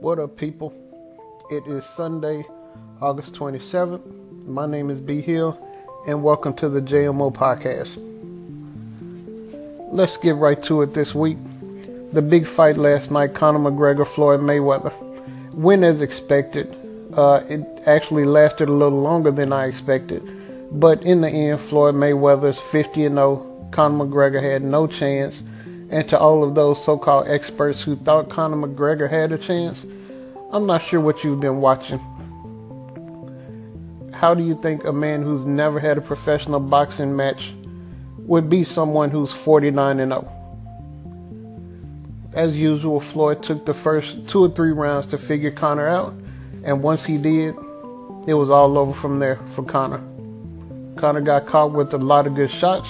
What up, people? It is Sunday, August 27th. My name is B Hill, and welcome to the JMO podcast. Let's get right to it this week. The big fight last night Conor McGregor, Floyd Mayweather. Win as expected. Uh, it actually lasted a little longer than I expected, but in the end, Floyd Mayweather's 50 and 0. Conor McGregor had no chance and to all of those so called experts who thought Conor McGregor had a chance, I'm not sure what you've been watching. How do you think a man who's never had a professional boxing match would be someone who's 49 and 0? As usual, Floyd took the first two or three rounds to figure Conor out, and once he did, it was all over from there for Conor. Conor got caught with a lot of good shots,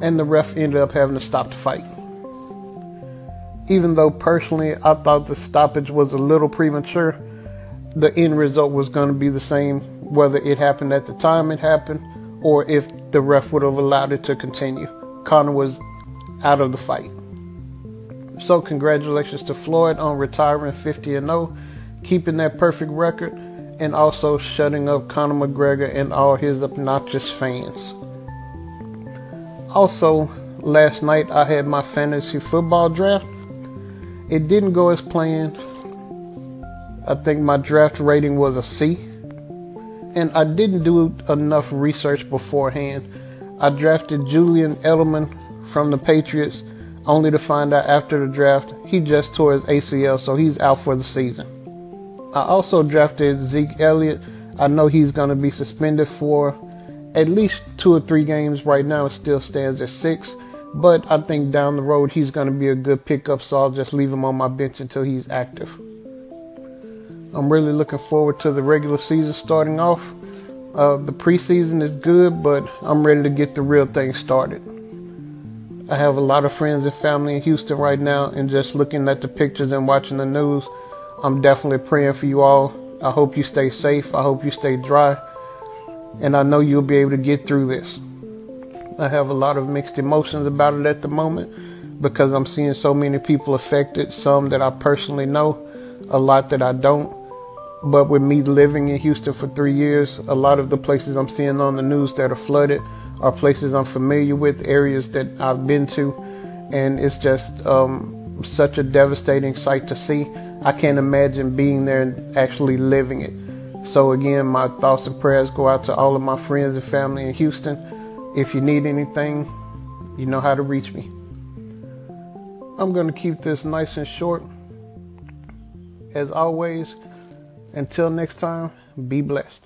and the ref ended up having to stop the fight even though personally I thought the stoppage was a little premature, the end result was going to be the same whether it happened at the time it happened or if the ref would have allowed it to continue. Conor was out of the fight. So congratulations to Floyd on retiring 50 and 0, keeping that perfect record and also shutting up Conor McGregor and all his obnoxious fans. Also, last night I had my fantasy football draft it didn't go as planned. I think my draft rating was a C. And I didn't do enough research beforehand. I drafted Julian Edelman from the Patriots, only to find out after the draft he just tore his ACL, so he's out for the season. I also drafted Zeke Elliott. I know he's going to be suspended for at least two or three games. Right now, it still stands at six. But I think down the road he's going to be a good pickup, so I'll just leave him on my bench until he's active. I'm really looking forward to the regular season starting off. Uh, the preseason is good, but I'm ready to get the real thing started. I have a lot of friends and family in Houston right now, and just looking at the pictures and watching the news, I'm definitely praying for you all. I hope you stay safe. I hope you stay dry. And I know you'll be able to get through this. I have a lot of mixed emotions about it at the moment because I'm seeing so many people affected, some that I personally know, a lot that I don't. But with me living in Houston for three years, a lot of the places I'm seeing on the news that are flooded are places I'm familiar with, areas that I've been to, and it's just um, such a devastating sight to see. I can't imagine being there and actually living it. So, again, my thoughts and prayers go out to all of my friends and family in Houston if you need anything, you know how to reach me. I'm going to keep this nice and short. As always, until next time, be blessed.